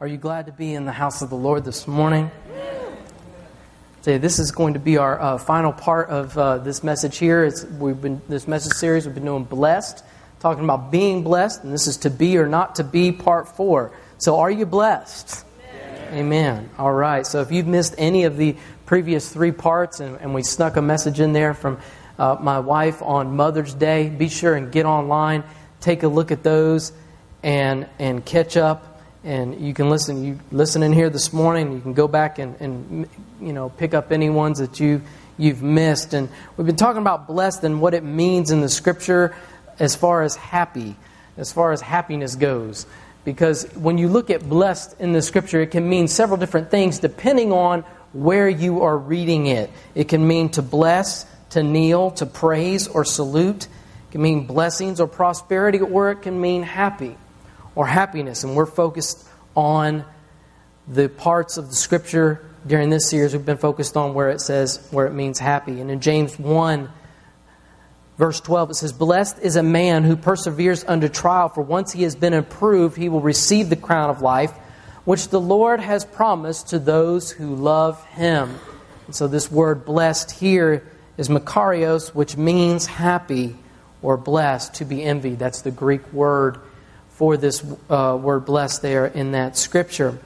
Are you glad to be in the house of the Lord this morning? Say, this is going to be our uh, final part of uh, this message here. It's, we've been this message series we've been doing blessed, talking about being blessed, and this is to be or not to be part four. So, are you blessed? Amen. Amen. All right. So, if you've missed any of the previous three parts, and, and we snuck a message in there from uh, my wife on Mother's Day, be sure and get online, take a look at those, and and catch up and you can listen. You listen in here this morning. You can go back and, and you know pick up any ones that you you've missed. And we've been talking about blessed and what it means in the Scripture as far as happy, as far as happiness goes. Because when you look at blessed in the Scripture, it can mean several different things depending on where you are reading it. It can mean to bless, to kneel, to praise, or salute. It can mean blessings or prosperity, or it can mean happy or happiness. And we're focused on the parts of the scripture during this series. We've been focused on where it says, where it means happy. And in James 1, verse 12, it says, Blessed is a man who perseveres under trial, for once he has been approved, he will receive the crown of life, which the Lord has promised to those who love him. And so this word blessed here is makarios, which means happy or blessed, to be envied. That's the Greek word for this uh, word blessed there in that scripture.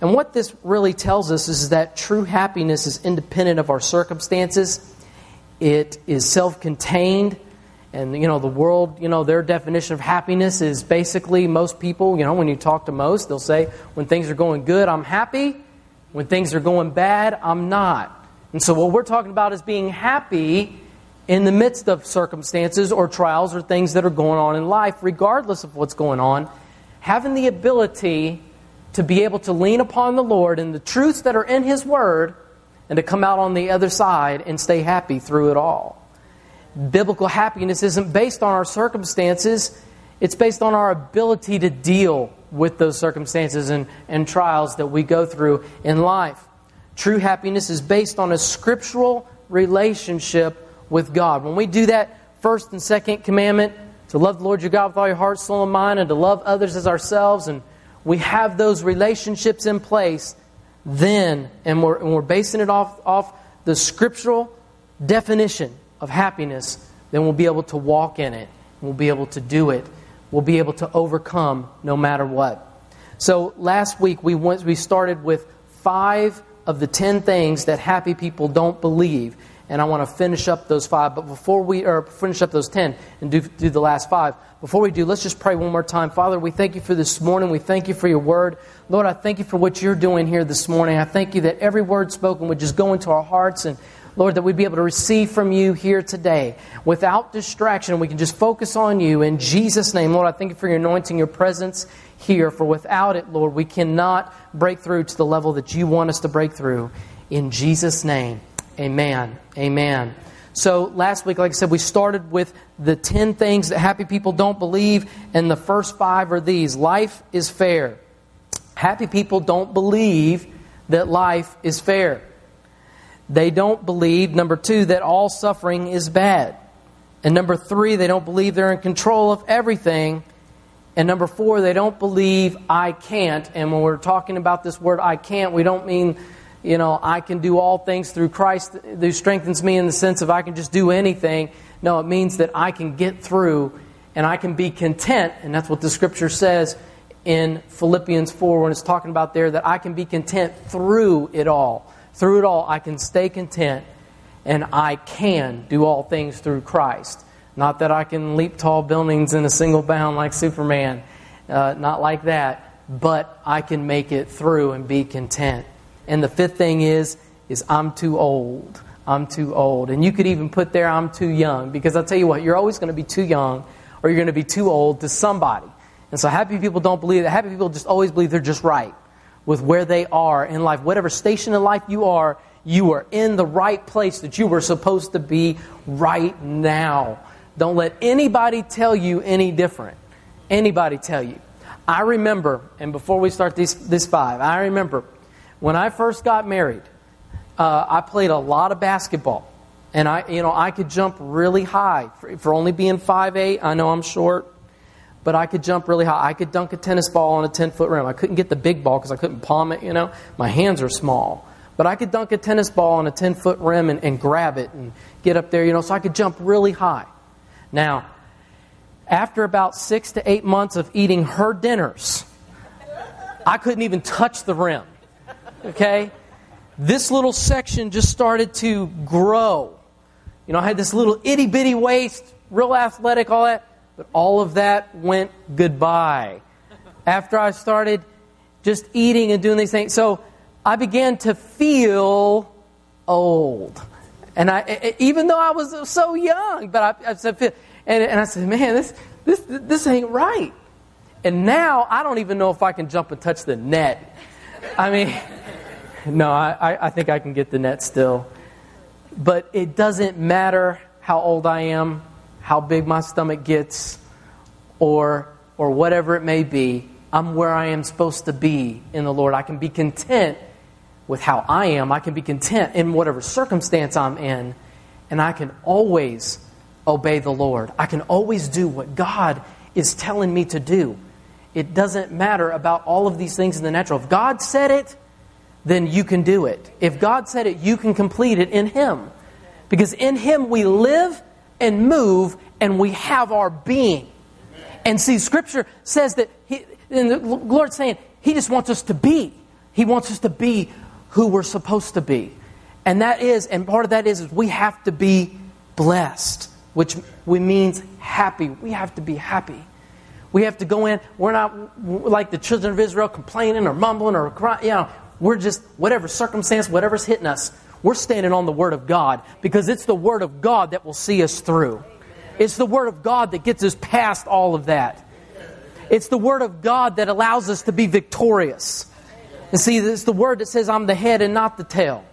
And what this really tells us is that true happiness is independent of our circumstances. It is self-contained. And, you know, the world, you know, their definition of happiness is basically most people, you know, when you talk to most, they'll say, when things are going good, I'm happy. When things are going bad, I'm not. And so what we're talking about is being happy in the midst of circumstances or trials or things that are going on in life, regardless of what's going on, having the ability to be able to lean upon the Lord and the truths that are in His Word and to come out on the other side and stay happy through it all. Biblical happiness isn't based on our circumstances, it's based on our ability to deal with those circumstances and, and trials that we go through in life. True happiness is based on a scriptural relationship with God. When we do that first and second commandment, to love the Lord your God with all your heart, soul, and mind, and to love others as ourselves, and we have those relationships in place, then, and we're, and we're basing it off, off the scriptural definition of happiness, then we'll be able to walk in it. We'll be able to do it. We'll be able to overcome no matter what. So last week we went, we started with five of the ten things that happy people don't believe and I want to finish up those five. But before we, or finish up those ten and do, do the last five, before we do, let's just pray one more time. Father, we thank you for this morning. We thank you for your word. Lord, I thank you for what you're doing here this morning. I thank you that every word spoken would just go into our hearts and Lord, that we'd be able to receive from you here today without distraction. We can just focus on you in Jesus' name. Lord, I thank you for your anointing, your presence here. For without it, Lord, we cannot break through to the level that you want us to break through. In Jesus' name. Amen. Amen. So last week, like I said, we started with the 10 things that happy people don't believe, and the first five are these life is fair. Happy people don't believe that life is fair. They don't believe, number two, that all suffering is bad. And number three, they don't believe they're in control of everything. And number four, they don't believe I can't. And when we're talking about this word I can't, we don't mean you know, I can do all things through Christ who strengthens me in the sense of I can just do anything. No, it means that I can get through and I can be content. And that's what the scripture says in Philippians 4 when it's talking about there that I can be content through it all. Through it all, I can stay content and I can do all things through Christ. Not that I can leap tall buildings in a single bound like Superman, uh, not like that, but I can make it through and be content. And the fifth thing is, is I'm too old. I'm too old. And you could even put there, I'm too young. Because I'll tell you what, you're always going to be too young or you're going to be too old to somebody. And so happy people don't believe that. Happy people just always believe they're just right with where they are in life. Whatever station in life you are, you are in the right place that you were supposed to be right now. Don't let anybody tell you any different. Anybody tell you. I remember, and before we start this, this five, I remember when I first got married, uh, I played a lot of basketball. And I, you know, I could jump really high for, for only being 5'8". I know I'm short. but I could jump really high. I could dunk a tennis ball on a 10 foot rim. I couldn't get the big ball because I couldn't palm it, you know. My hands are small. But I could dunk a tennis ball on a 10 foot rim and, and grab it and get up there, you know, so I could jump really high. Now, after about six to eight months of eating her dinners, I couldn't even touch the rim. Okay? This little section just started to grow. You know, I had this little itty bitty waist, real athletic, all that. But all of that went goodbye after I started just eating and doing these things. So I began to feel old. And I, even though I was so young, but I, I said, and, and I said, man, this, this, this ain't right. And now I don't even know if I can jump and touch the net. I mean, no, I, I think I can get the net still. But it doesn't matter how old I am how big my stomach gets, or, or whatever it may be. I'm where I am supposed to be in the Lord. I can be content with how I am. I can be content in whatever circumstance I'm in. And I can always obey the Lord. I can always do what God is telling me to do. It doesn't matter about all of these things in the natural. If God said it, then you can do it. If God said it, you can complete it in Him. Because in Him we live and move and we have our being. And see, Scripture says that he, and the Lord's saying He just wants us to be. He wants us to be who we're supposed to be. And that is, and part of that is, is we have to be blessed, which we means happy. We have to be happy. We have to go in. We're not like the children of Israel complaining or mumbling or crying. You know, we're just, whatever circumstance, whatever's hitting us, we're standing on the Word of God because it's the Word of God that will see us through. It's the Word of God that gets us past all of that. It's the Word of God that allows us to be victorious. And see, it's the Word that says, I'm the head and not the tail.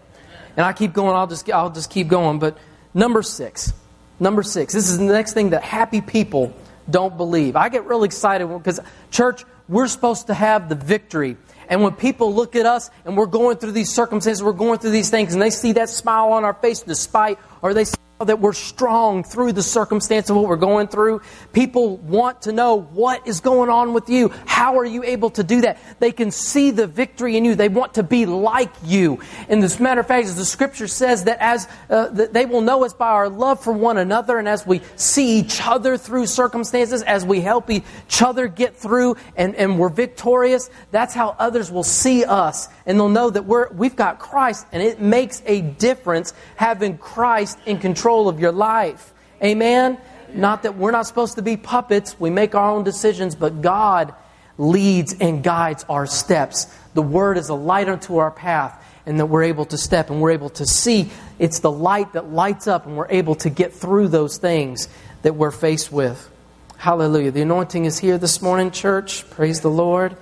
And I keep going, I'll just, I'll just keep going. But number six, number six, this is the next thing that happy people don't believe. I get really excited because, church, we're supposed to have the victory and when people look at us and we're going through these circumstances, we're going through these things, and they see that smile on our face despite, or they see that we're strong through the circumstance of what we're going through. People want to know what is going on with you. How are you able to do that? They can see the victory in you. They want to be like you. And as a matter of fact, as the scripture says that as uh, that they will know us by our love for one another, and as we see each other through circumstances, as we help each other get through, and, and we're victorious. That's how others will see us, and they'll know that we're we've got Christ, and it makes a difference having Christ in control control of your life. Amen? Not that we're not supposed to be puppets, we make our own decisions, but God leads and guides our steps. The Word is a light unto our path, and that we're able to step and we're able to see. It's the light that lights up, and we're able to get through those things that we're faced with. Hallelujah. The anointing is here this morning, church. Praise the Lord.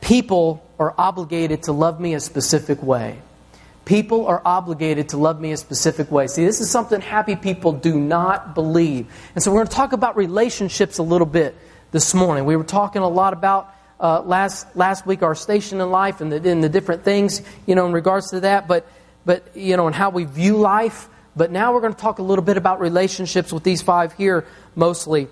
People are obligated to love me a specific way. People are obligated to love me a specific way. See, this is something happy people do not believe. And so we're going to talk about relationships a little bit this morning. We were talking a lot about uh, last last week our station in life and the, and the different things, you know, in regards to that, but but you know, and how we view life. But now we're going to talk a little bit about relationships with these five here mostly.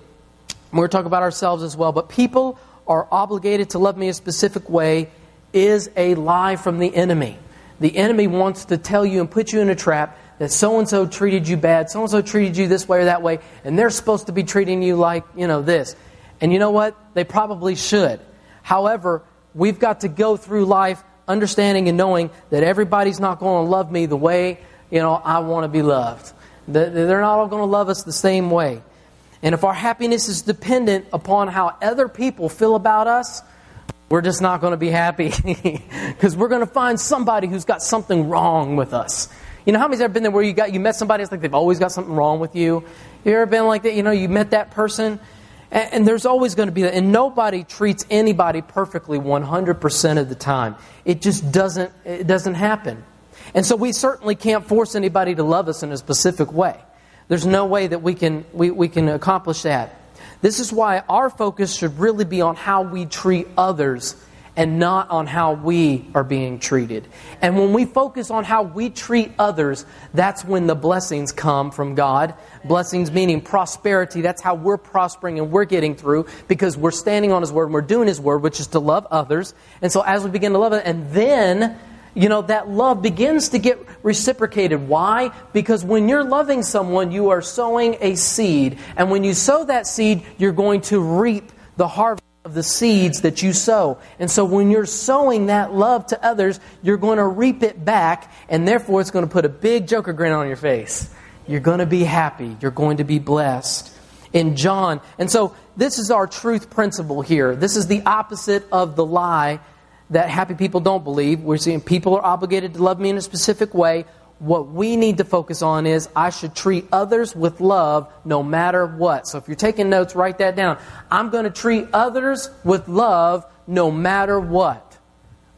We're going to talk about ourselves as well. But people are obligated to love me a specific way is a lie from the enemy the enemy wants to tell you and put you in a trap that so and so treated you bad, so and so treated you this way or that way, and they're supposed to be treating you like, you know, this. And you know what? They probably should. However, we've got to go through life understanding and knowing that everybody's not going to love me the way, you know, I want to be loved. They're not all going to love us the same way. And if our happiness is dependent upon how other people feel about us, we're just not going to be happy because we're going to find somebody who's got something wrong with us. You know, how many's ever been there where you got you met somebody it's like they've always got something wrong with you? You ever been like that? You know, you met that person, and, and there's always going to be that, and nobody treats anybody perfectly 100% of the time. It just doesn't. It doesn't happen, and so we certainly can't force anybody to love us in a specific way. There's no way that we can we, we can accomplish that. This is why our focus should really be on how we treat others and not on how we are being treated. And when we focus on how we treat others, that's when the blessings come from God. Blessings meaning prosperity. That's how we're prospering and we're getting through because we're standing on His Word and we're doing His Word, which is to love others. And so as we begin to love it, and then you know, that love begins to get reciprocated. Why? Because when you're loving someone, you are sowing a seed. And when you sow that seed, you're going to reap the harvest of the seeds that you sow. And so when you're sowing that love to others, you're going to reap it back, and therefore it's going to put a big joker grin on your face. You're going to be happy. You're going to be blessed. In John, and so this is our truth principle here. This is the opposite of the lie that happy people don't believe. We're seeing people are obligated to love me in a specific way. What we need to focus on is I should treat others with love no matter what. So if you're taking notes, write that down. I'm going to treat others with love no matter what.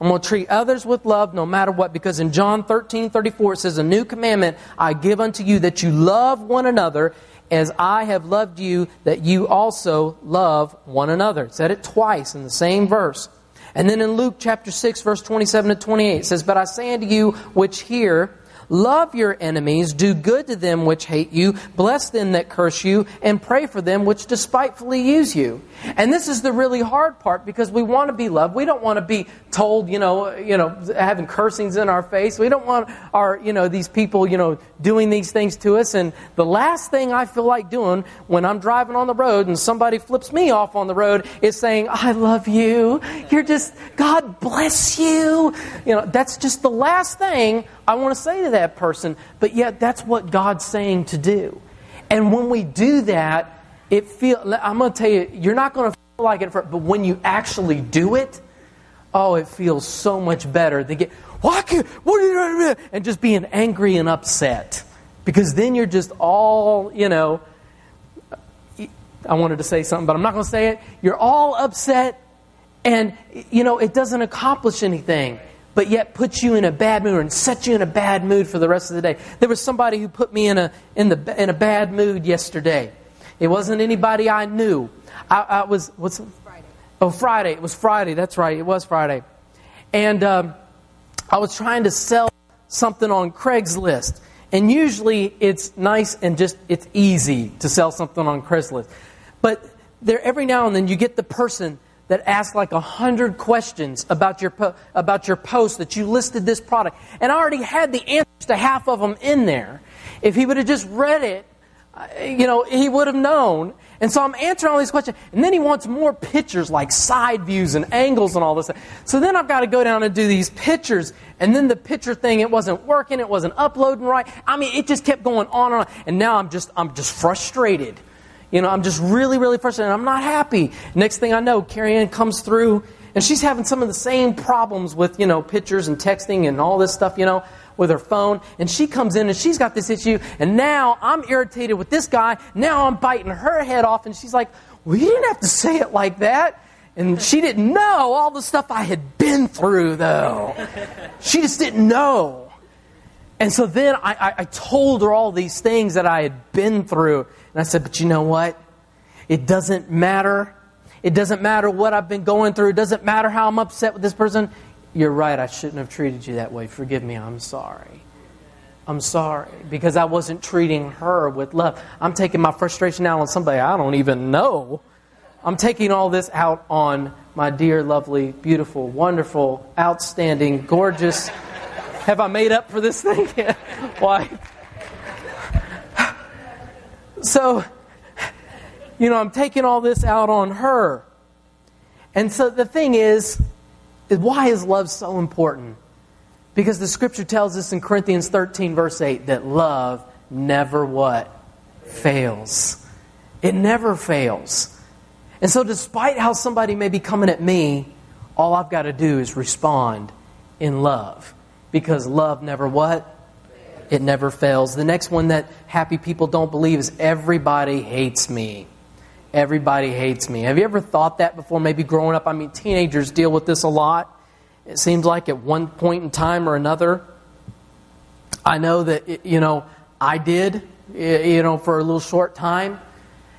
I'm going to treat others with love no matter what because in John 13 34 it says, A new commandment I give unto you that you love one another as I have loved you, that you also love one another. It said it twice in the same verse. And then in Luke chapter 6, verse 27 to 28, it says, But I say unto you which hear, Love your enemies, do good to them which hate you, bless them that curse you, and pray for them which despitefully use you. And this is the really hard part because we want to be loved. We don't want to be told, you know, you know, having cursings in our face. We don't want our, you know, these people, you know, doing these things to us. And the last thing I feel like doing when I'm driving on the road and somebody flips me off on the road is saying, I love you. You're just, God bless you. You know, that's just the last thing I want to say to that person. But yet that's what God's saying to do. And when we do that, it feel I'm going to tell you, you're not going to feel like it, but when you actually do it, oh, it feels so much better than get why can't, what are you and just being angry and upset because then you're just all you know. I wanted to say something, but I'm not going to say it. You're all upset, and you know it doesn't accomplish anything but yet puts you in a bad mood and sets you in a bad mood for the rest of the day. There was somebody who put me in a, in the, in a bad mood yesterday. It wasn't anybody I knew. I, I was what's Friday. Oh, Friday. It was Friday. That's right. It was Friday, and um, I was trying to sell something on Craigslist. And usually it's nice and just it's easy to sell something on Craigslist. But there every now and then you get the person that asked like a hundred questions about your po- about your post that you listed this product, and I already had the answers to half of them in there. If he would have just read it, you know, he would have known. And so I'm answering all these questions. And then he wants more pictures, like side views and angles and all this. Stuff. So then I've got to go down and do these pictures. And then the picture thing, it wasn't working. It wasn't uploading right. I mean, it just kept going on and on. And now I'm just, I'm just frustrated. You know, I'm just really, really frustrated. I'm not happy. Next thing I know, Carrie Ann comes through and she's having some of the same problems with, you know, pictures and texting and all this stuff, you know with her phone, and she comes in and she's got this issue, and now I'm irritated with this guy. Now I'm biting her head off, and she's like, Well, you didn't have to say it like that. And she didn't know all the stuff I had been through, though. She just didn't know. And so then I, I, I told her all these things that I had been through. And I said, But you know what? It doesn't matter. It doesn't matter what I've been going through. It doesn't matter how I'm upset with this person. You're right, I shouldn't have treated you that way. Forgive me, I'm sorry. I'm sorry because I wasn't treating her with love. I'm taking my frustration out on somebody I don't even know. I'm taking all this out on my dear, lovely, beautiful, wonderful, outstanding, gorgeous. Have I made up for this thing? Why? So, you know, I'm taking all this out on her. And so the thing is, why is love so important? Because the scripture tells us in Corinthians 13, verse 8, that love never what? Fails. It never fails. And so, despite how somebody may be coming at me, all I've got to do is respond in love. Because love never what? It never fails. The next one that happy people don't believe is everybody hates me. Everybody hates me. Have you ever thought that before? Maybe growing up? I mean, teenagers deal with this a lot. It seems like at one point in time or another. I know that, you know, I did, you know, for a little short time.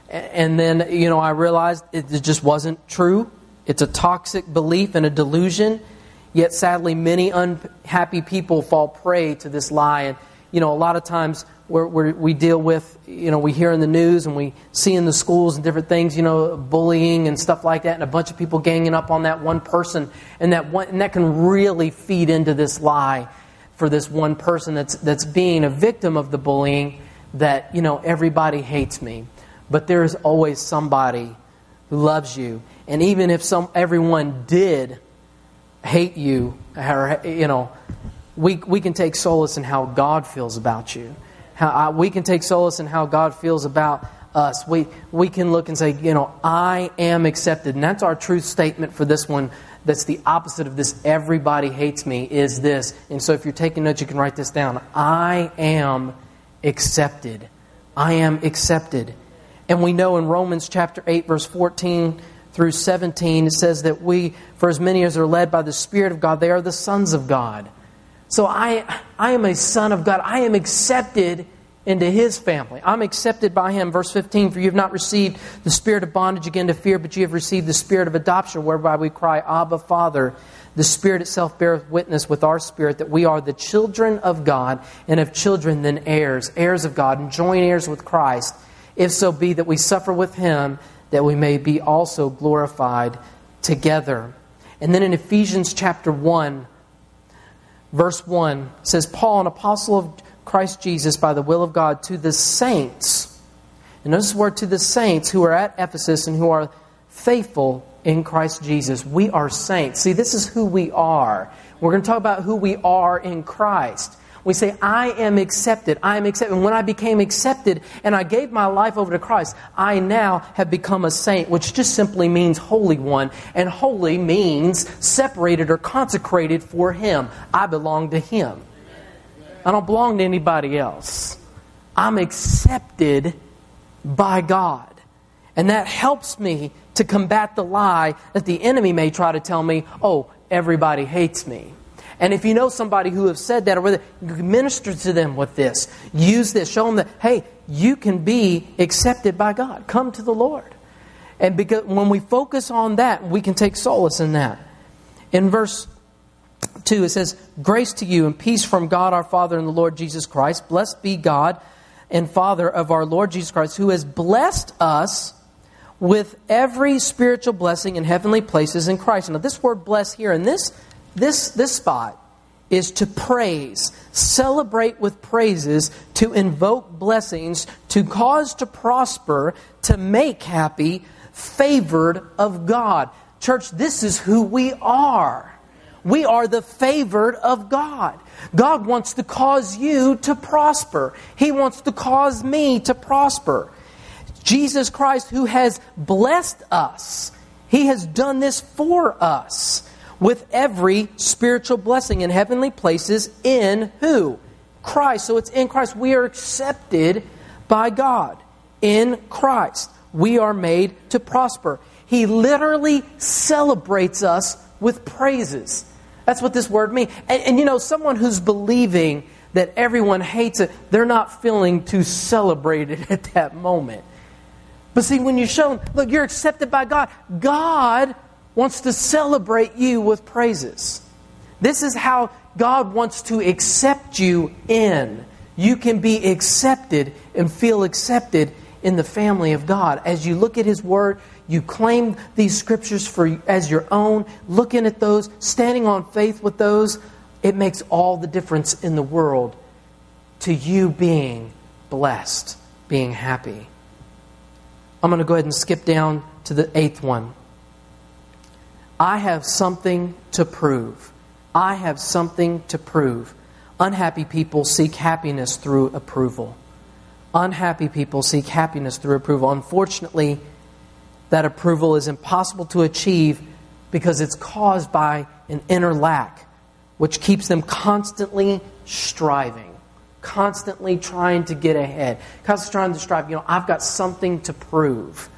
And then, you know, I realized it just wasn't true. It's a toxic belief and a delusion. Yet, sadly, many unhappy people fall prey to this lie. And, you know, a lot of times we're, we're, we deal with, you know, we hear in the news and we see in the schools and different things, you know, bullying and stuff like that, and a bunch of people ganging up on that one person. And that, one, and that can really feed into this lie for this one person that's, that's being a victim of the bullying that, you know, everybody hates me. But there is always somebody who loves you. And even if some, everyone did hate you, or, you know, we, we can take solace in how God feels about you. How I, we can take solace in how God feels about us. We, we can look and say, you know, I am accepted. And that's our truth statement for this one. That's the opposite of this, everybody hates me, is this. And so if you're taking notes, you can write this down. I am accepted. I am accepted. And we know in Romans chapter 8, verse 14 through 17, it says that we, for as many as are led by the Spirit of God, they are the sons of God. So I, I am a son of God. I am accepted into his family. I'm accepted by him. Verse 15, for you have not received the spirit of bondage again to fear, but you have received the spirit of adoption, whereby we cry, Abba, Father. The Spirit itself beareth witness with our spirit that we are the children of God, and of children then heirs, heirs of God, and joint heirs with Christ, if so be that we suffer with him, that we may be also glorified together. And then in Ephesians chapter 1, verse 1 says, Paul, an apostle of Christ Jesus by the will of God, to the saints. And notice the word to the saints who are at Ephesus and who are faithful in Christ Jesus. We are saints. See, this is who we are. We're going to talk about who we are in Christ. We say, I am accepted. I am accepted. And when I became accepted and I gave my life over to Christ, I now have become a saint, which just simply means holy one. And holy means separated or consecrated for Him. I belong to Him. I don't belong to anybody else. I'm accepted by God. And that helps me to combat the lie that the enemy may try to tell me, oh, everybody hates me. And if you know somebody who has said that, or whether minister to them with this, use this, show them that, hey, you can be accepted by God. Come to the Lord. And because when we focus on that, we can take solace in that. In verse 2, it says, Grace to you and peace from God our Father and the Lord Jesus Christ. Blessed be God and Father of our Lord Jesus Christ, who has blessed us with every spiritual blessing in heavenly places in Christ. Now, this word bless here in this this, this spot is to praise, celebrate with praises, to invoke blessings, to cause to prosper, to make happy, favored of God. Church, this is who we are. We are the favored of God. God wants to cause you to prosper. He wants to cause me to prosper. Jesus Christ, who has blessed us, He has done this for us with every spiritual blessing in heavenly places in who? Christ. So it's in Christ. We are accepted by God. In Christ. We are made to prosper. He literally celebrates us with praises. That's what this word means. And, and, you know, someone who's believing that everyone hates it, they're not feeling too celebrated at that moment. But see, when you show them, look, you're accepted by God, God wants to celebrate you with praises. This is how God wants to accept you in. You can be accepted and feel accepted in the family of God. As you look at His Word, you claim these scriptures for as your own, looking at those, standing on faith with those, it makes all the difference in the world to you being blessed, being happy. I'm going to go ahead and skip down to the eighth one. I have something to prove. I have something to prove. Unhappy people seek happiness through approval. Unhappy people seek happiness through approval. Unfortunately, that approval is impossible to achieve because it's caused by an inner lack, which keeps them constantly striving, constantly trying to get ahead, constantly trying to strive. You know, I've got something to prove.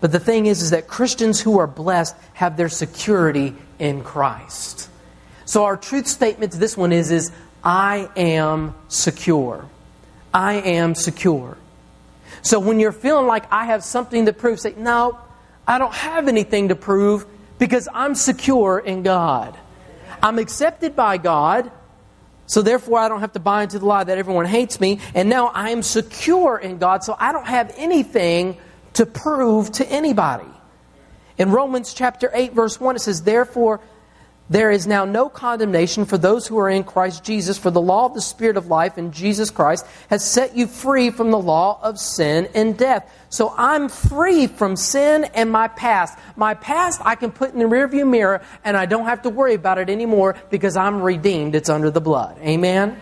But the thing is, is that Christians who are blessed have their security in Christ. So our truth statement to this one is, is I am secure. I am secure. So when you're feeling like I have something to prove, say, no, I don't have anything to prove because I'm secure in God. I'm accepted by God, so therefore I don't have to buy into the lie that everyone hates me. And now I am secure in God, so I don't have anything to prove to anybody. In Romans chapter 8, verse 1, it says, Therefore, there is now no condemnation for those who are in Christ Jesus, for the law of the Spirit of life in Jesus Christ has set you free from the law of sin and death. So I'm free from sin and my past. My past I can put in the rearview mirror and I don't have to worry about it anymore because I'm redeemed. It's under the blood. Amen?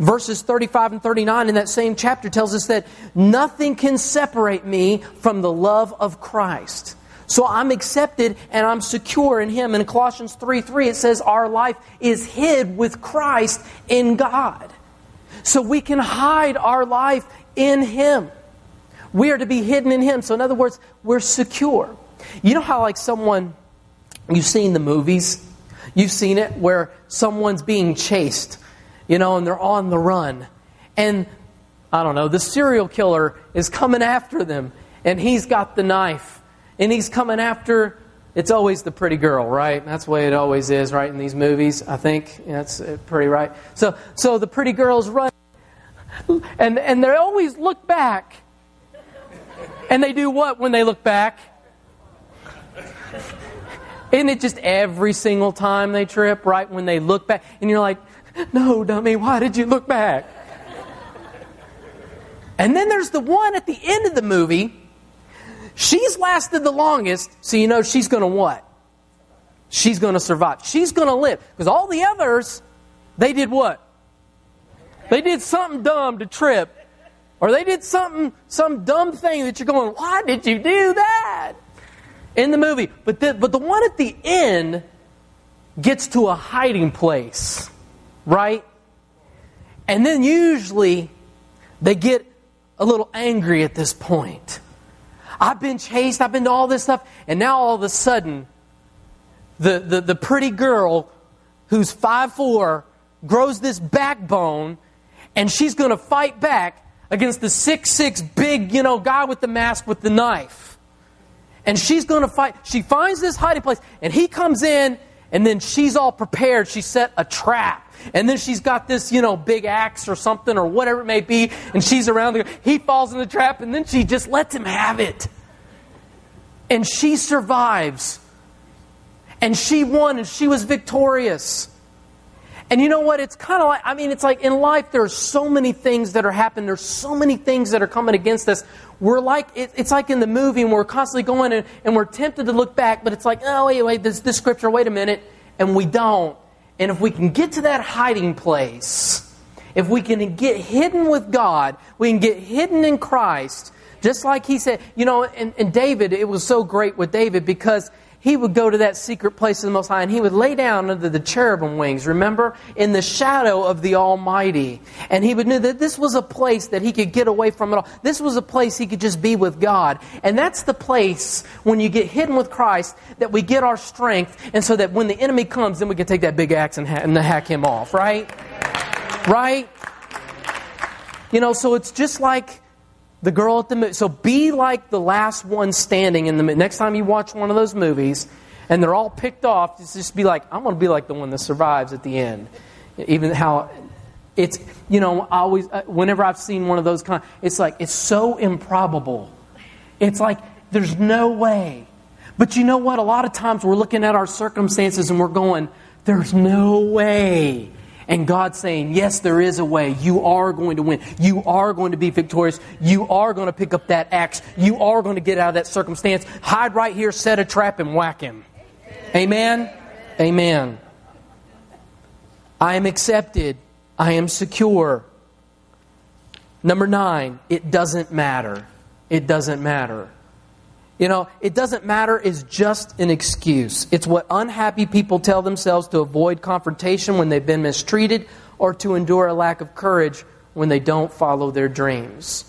Verses 35 and 39 in that same chapter tells us that nothing can separate me from the love of Christ. So I'm accepted and I'm secure in Him. And in Colossians 3 3, it says, Our life is hid with Christ in God. So we can hide our life in Him. We are to be hidden in Him. So, in other words, we're secure. You know how, like, someone, you've seen the movies, you've seen it where someone's being chased, you know, and they're on the run. And, I don't know, the serial killer is coming after them, and he's got the knife and he's coming after it's always the pretty girl, right? That's the way it always is, right, in these movies, I think. That's pretty right. So, so the pretty girls run, and, and they always look back. And they do what when they look back? Isn't it just every single time they trip, right, when they look back? And you're like, no, dummy, why did you look back? And then there's the one at the end of the movie She's lasted the longest, so you know she's going to what? She's going to survive. She's going to live. Because all the others, they did what? They did something dumb to trip. Or they did something, some dumb thing that you're going, why did you do that? In the movie. But the, but the one at the end gets to a hiding place, right? And then usually they get a little angry at this point. I've been chased, I've been to all this stuff, and now all of a sudden, the, the, the pretty girl who's five four grows this backbone, and she's going to fight back against the six six big, you know, guy with the mask with the knife. And she's going to fight. She finds this hiding place, and he comes in, and then she's all prepared. She set a trap. And then she's got this, you know, big axe or something or whatever it may be, and she's around. He falls in the trap, and then she just lets him have it. And she survives. And she won, and she was victorious. And you know what? It's kind of like, I mean, it's like in life, there are so many things that are happening. There's so many things that are coming against us. We're like, it, it's like in the movie, and we're constantly going and, and we're tempted to look back, but it's like, oh, wait, wait, this, this scripture, wait a minute. And we don't. And if we can get to that hiding place, if we can get hidden with God, we can get hidden in Christ, just like he said, you know, and, and David, it was so great with David because he would go to that secret place of the Most High and he would lay down under the cherubim wings, remember? In the shadow of the Almighty. And he would know that this was a place that he could get away from it all. This was a place he could just be with God. And that's the place when you get hidden with Christ that we get our strength and so that when the enemy comes, then we can take that big axe and, ha- and hack him off, right? Right? You know, so it's just like the girl at the movie. So be like the last one standing in the next time you watch one of those movies and they're all picked off, just be like, I'm going to be like the one that survives at the end. Even how it's, you know, always, uh, whenever I've seen one of those kind, it's like, it's so improbable. It's like, there's no way. But you know what? A lot of times we're looking at our circumstances and we're going, there's no way. And God saying, Yes, there is a way. You are going to win. You are going to be victorious. You are going to pick up that axe. You are going to get out of that circumstance. Hide right here, set a trap, and whack him. Amen? Amen. I am accepted. I am secure. Number nine, it doesn't matter. It doesn't matter. You know, it doesn't matter is just an excuse. It's what unhappy people tell themselves to avoid confrontation when they've been mistreated or to endure a lack of courage when they don't follow their dreams.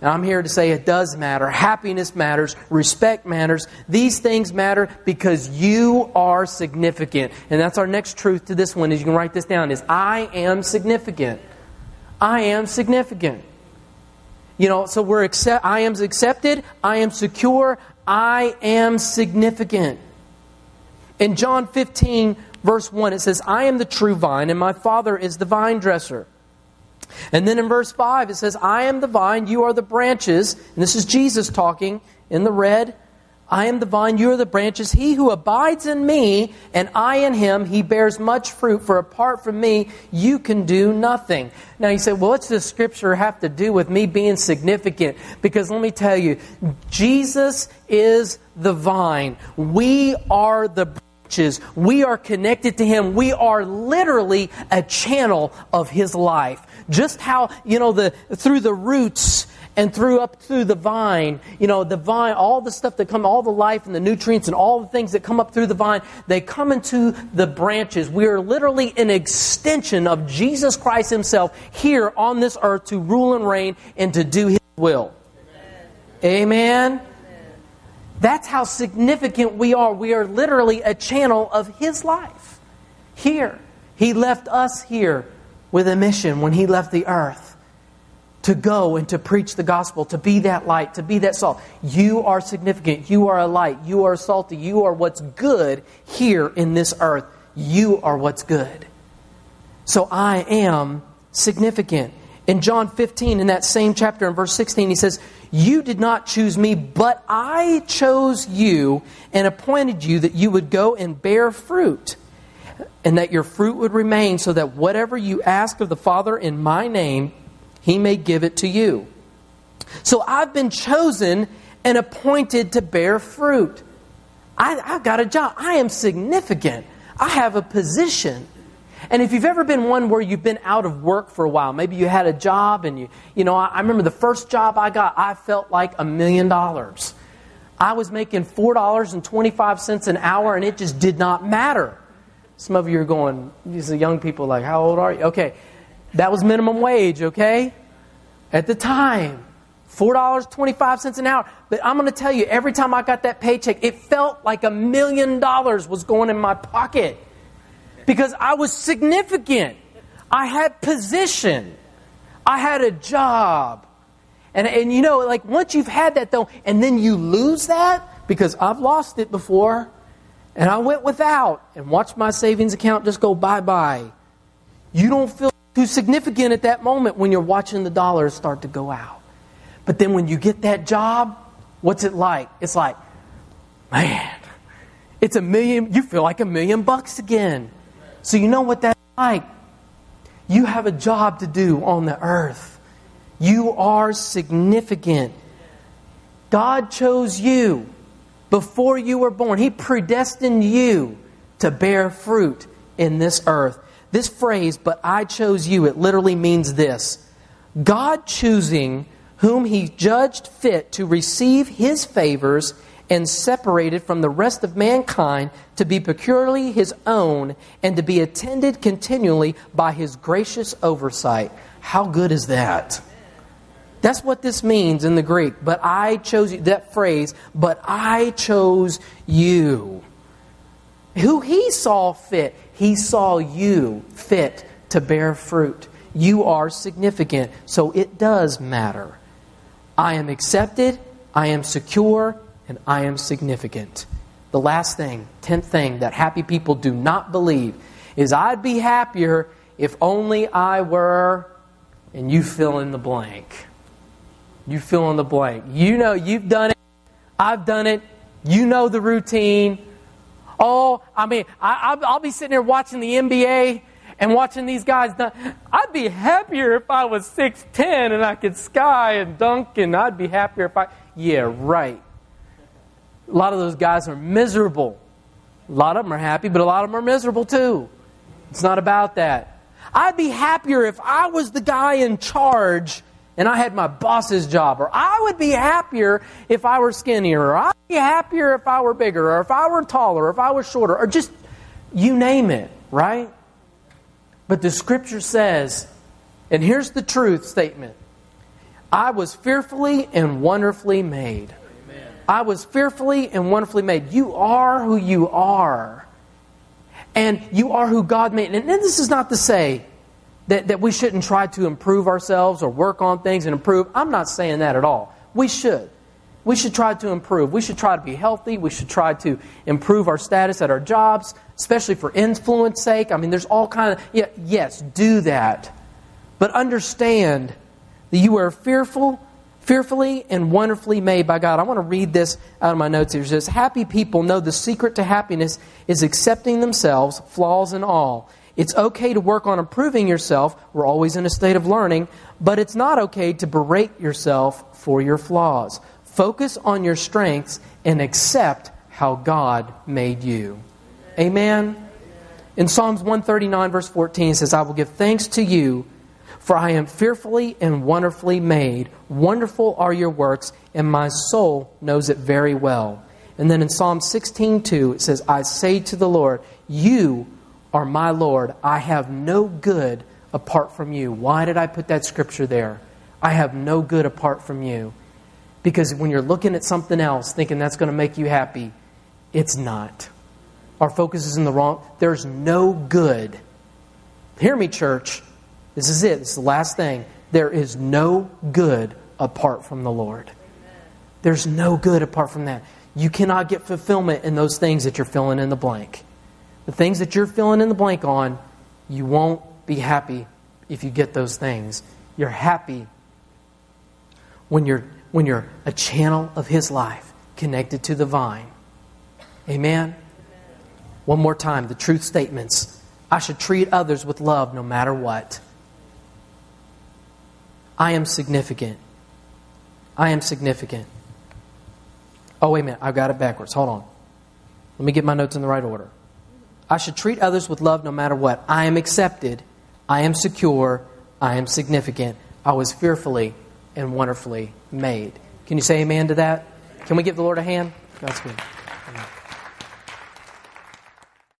And I'm here to say it does matter. Happiness matters. Respect matters. These things matter because you are significant. And that's our next truth to this one is you can write this down is I am significant. I am significant. You know, so we're accept, I am accepted, I am secure, I am significant. In John 15, verse 1, it says, I am the true vine, and my Father is the vine dresser. And then in verse 5, it says, I am the vine, you are the branches. And this is Jesus talking in the red. I am the vine, you are the branches. He who abides in me, and I in him, he bears much fruit, for apart from me, you can do nothing. Now you say, well, what's this scripture have to do with me being significant? Because let me tell you, Jesus is the vine. We are the branches. We are connected to him. We are literally a channel of his life. Just how, you know, the, through the roots and through up through the vine, you know, the vine, all the stuff that come, all the life and the nutrients and all the things that come up through the vine, they come into the branches. We are literally an extension of Jesus Christ Himself here on this earth to rule and reign and to do His will. Amen. Amen. That's how significant we are. We are literally a channel of His life here. He left us here with a mission when He left the earth to go and to preach the gospel, to be that light, to be that salt. You are significant. You are a light. You are salty. You are what's good here in this earth. You are what's good. So I am significant. In John 15, in that same chapter, in verse 16, he says, You did not choose me, but I chose you and appointed you that you would go and bear fruit, and that your fruit would remain, so that whatever you ask of the Father in my name, he may give it to you. So I've been chosen and appointed to bear fruit. I, have got a job. I am significant. I have a position. And if you've ever been one where you've been out of work for a while, maybe you had a job and you, you know, I, I remember the first job I got, I felt like a million dollars. I was making $4.25 an hour and it just did not matter. Some of you are going, these are young people like, how old are you? Okay, that was minimum wage, okay? At the time. $4.25 an hour. But I'm going to tell you, every time I got that paycheck, it felt like a million dollars was going in my pocket. Because I was significant. I had position. I had a job. And, and you know, like once you've had that though, and then you lose that, because I've lost it before, and I went without and watched my savings account just go bye bye. You don't feel too significant at that moment when you're watching the dollars start to go out. But then when you get that job, what's it like? It's like, man, it's a million, you feel like a million bucks again. So you know what that's like? You have a job to do on the earth. You are significant. God chose you before you were born. He predestined you to bear fruit in this earth. This phrase, but I chose you, it literally means this God choosing whom he judged fit to receive his favors and separated from the rest of mankind to be peculiarly his own and to be attended continually by his gracious oversight. How good is that? That's what this means in the Greek. But I chose you, that phrase, but I chose you. Who he saw fit. He saw you fit to bear fruit. You are significant, so it does matter. I am accepted, I am secure, and I am significant. The last thing, tenth thing that happy people do not believe is I'd be happier if only I were, and you fill in the blank. You fill in the blank. You know, you've done it, I've done it, you know the routine. Oh, I mean, I, will be sitting there watching the NBA and watching these guys. I'd be happier if I was 6'10 and I could sky and dunk, and I'd be happier if I. Yeah, right. A lot of those guys are miserable. A lot of them are happy, but a lot of them are miserable too. It's not about that. I'd be happier if I was the guy in charge and I had my boss's job. Or I would be happier if I were skinnier. Or I'd be happier if I were bigger. Or if I were taller. Or if I was shorter. Or just, you name it, right? But the scripture says, and here's the truth statement I was fearfully and wonderfully made. Amen. I was fearfully and wonderfully made. You are who you are. And you are who God made. And this is not to say that, that we shouldn't try to improve ourselves or work on things and improve. I'm not saying that at all. We should. we should try to improve. We should try to be healthy. We should try to improve our status at our jobs, especially for influence sake. I mean, there's all kind of yeah, yes, do that. But understand that you are fearful, fearfully and wonderfully made by God. I want to read this out of my notes here. It says, Happy people know the secret to happiness is accepting themselves, flaws and all. It's okay to work on improving yourself. We're always in a state of learning, but it's not okay to berate yourself for your flaws. Focus on your strengths and accept how God made you. Amen. In Psalms 139, verse 14, it says, I will give thanks to you, for I am fearfully and wonderfully made. Wonderful are your works, and my soul knows it very well. And then in Psalm 16, 2, it says, I say to the Lord, You are my Lord. I have no good apart from you. Why did I put that scripture there? I have no good apart from you. Because when you're looking at something else, thinking that's going to make you happy, it's not. Our focus is in the wrong. There's no good. Hear me, church. This is it. This is the last thing. There is no good apart from the Lord. There's no good apart from that. You cannot get fulfillment in those things that you're filling in the blank. The things that you're filling in the blank on, you won't be happy if you get those things. You're happy when you're when you're a channel of His life connected to the vine. Amen? One more time the truth statements. I should treat others with love no matter what. I am significant. I am significant. Oh, wait a minute. I've got it backwards. Hold on. Let me get my notes in the right order. I should treat others with love no matter what. I am accepted. I am secure. I am significant. I was fearfully and wonderfully made. Can you say amen to that? Can we give the Lord a hand? That's good.